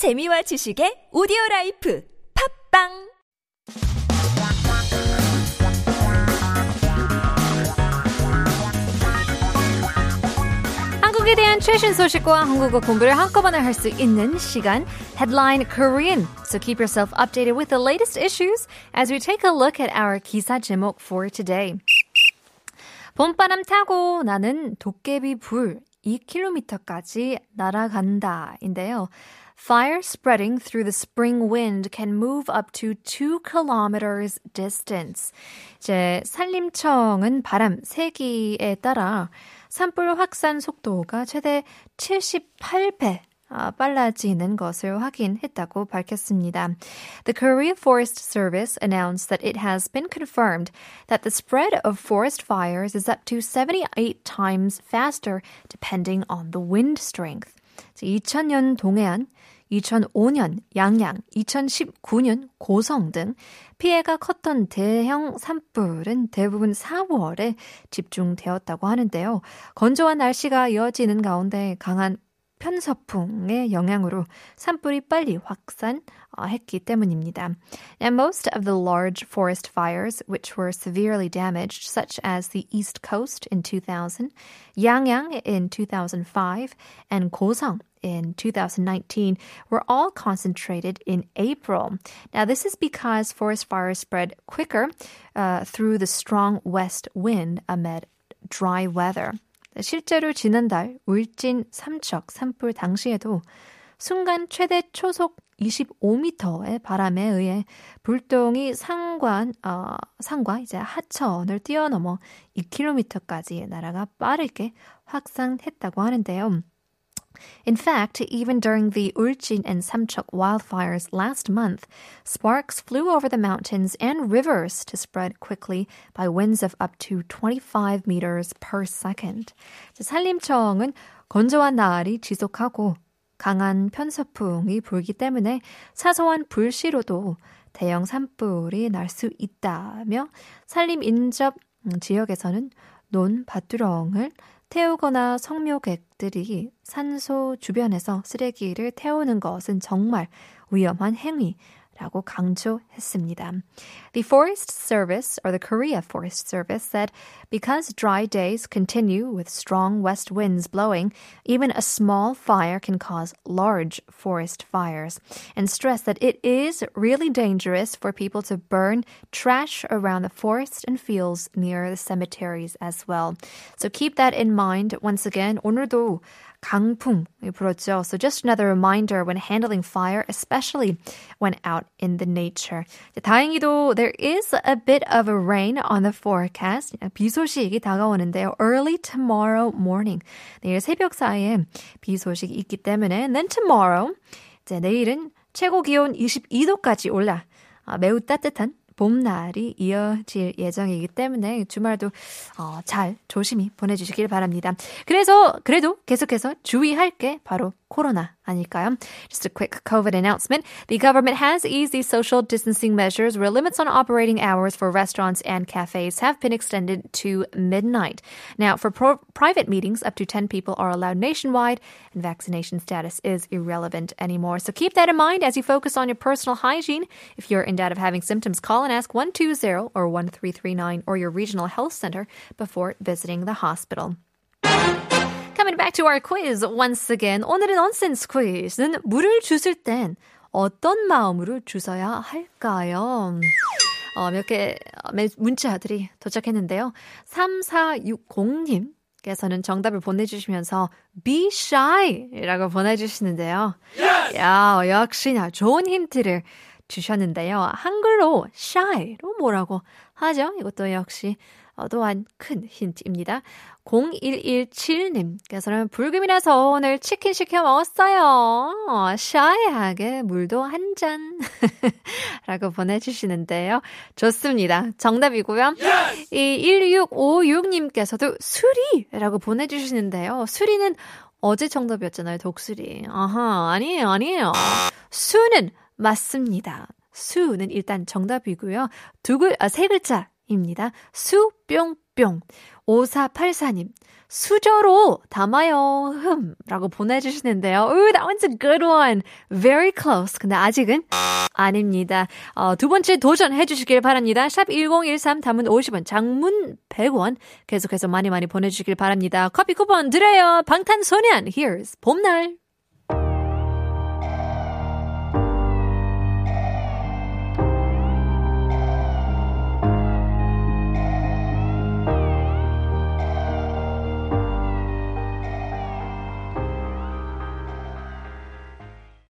재미와 지식의 오디오 라이프 팝빵 한국에 대한 최신 소식과 한국어 공부를 한꺼번에 할 수 있는 시간 Headline Korean. So keep yourself updated with the latest issues as we take a look at our 기사 제목 for today. 봄바람 타고 나는 도깨비 불 2km까지 날아간다인데요. Fire spreading through the spring wind can move up to 2 kilometers distance. 이제 산림청은 바람 세기에 따라 산불 확산 속도가 최대 78배 빨라지는 것을 확인했다고 밝혔습니다. The Korea Forest Service announced that it has been confirmed that the spread of forest fires is up to 78 times faster depending on the wind strength. 2000년 동해안, 2005년 양양, 2019년 고성 등 피해가 컸던 대형 산불은 대부분 4월에 집중되었다고 하는데요. 건조한 날씨가 이어지는 가운데 강한 편서풍의 영향으로 산불이 빨리 확산했기 때문입니다. And most of the large forest fires which were severely damaged, such as the East Coast in 2000, Yangyang in 2005, and Gosong in 2019 were all concentrated in April. Now, this is because forest fires spread quicker uh, through the strong west wind amid dry weather. 실제로 지난달 울진 삼척 산불 당시에도 순간 최대 초속 25m의 바람에 의해 불똥이 상관, 어, 상과 이제 하천을 뛰어넘어 2km까지 나라가 빠르게 확산했다고 하는데요. In fact, even during the Uljin and Samcheok wildfires last month, sparks flew over the mountains and rivers to spread quickly by winds of up to 25 meters per second. 산림청은 건조한 날이 지속하고 강한 편서풍이 불기 때문에 사소한 불씨로도 대형 산불이 날 수 있다며 산림 인접 지역에서는 논 밭두렁을 태우거나 성묘객들이 산소 주변에서 쓰레기를 태우는 것은 정말 위험한 행위 라고 강조했습니다. The Forest Service, or the Korea Forest Service, said because dry days continue with strong west winds blowing, even a small fire can cause large forest fires, and stressed that it is really dangerous for people to burn trash around the forest and fields near the cemeteries as well. So keep that in mind. Once again, 오늘도 강풍이 불었죠. So just another reminder when handling fire, especially when out in the nature. 다행히도 there is a bit of a rain on the forecast. 비 소식이 다가오는데요. Early tomorrow morning. 내일 새벽 사이에 비 소식이 있기 때문에 then tomorrow 이제 내일은 최고 기온 22도까지 올라 매우 따뜻한 봄날이 이어질 예정이기 때문에 주말도 어, 잘 조심히 보내주시길 바랍니다. 그래서 그래도 계속해서 주의할 게 바로 코로나 아닐까요? Just a quick COVID announcement. The government has eased the social distancing measures where limits on operating hours for restaurants and cafes have been extended to midnight. Now, for pro- private meetings, up to 10 people are allowed nationwide, and vaccination status is irrelevant anymore. So keep that in mind as you focus on your personal hygiene. If you're in doubt of having symptoms, call and ask 120 or 1339 or your regional health center before visiting the hospital. Coming back to our quiz once again. 오늘의 nonsense quiz는 물을 주실 땐 어떤 마음으로 주셔야 할까요? 어, 몇 개 문자들이 도착했는데요. 3460님 께서는 정답을 보내주시면서 be shy라고 보내주시는데요. Yes! 야, 역시나 좋은 힌트를 주셨는데요. 한글로 shy로 뭐라고 하죠? 이것도 역시 어, 또한 큰 힌트입니다. 0117님께서는 불금이라서 오늘 치킨 시켜 먹었어요. 어, 샤이하게 물도 한 잔. 라고 보내주시는데요. 좋습니다. 정답이고요. Yes! 이 1656님께서도 수리라고 보내주시는데요. 수리는 어제 정답이었잖아요. 독수리. 아하, 아니에요, 아니에요. 수는 맞습니다. 수는 일단 정답이고요. 두 글, 아, 세 글자입니다. 수뿅뿅 뿅. 5484님. 수저로 담아요. 흠. 라고 보내주시는데요. Ooh, that one's a good one. Very close. 근데 아직은 아닙니다. 어, 두 번째 도전해 주시길 바랍니다. 샵 1013 담은 50원, 장문 100원. 계속해서 많이 많이 보내주시길 바랍니다. 커피 쿠폰 드려요. 방탄소년, here's 봄날.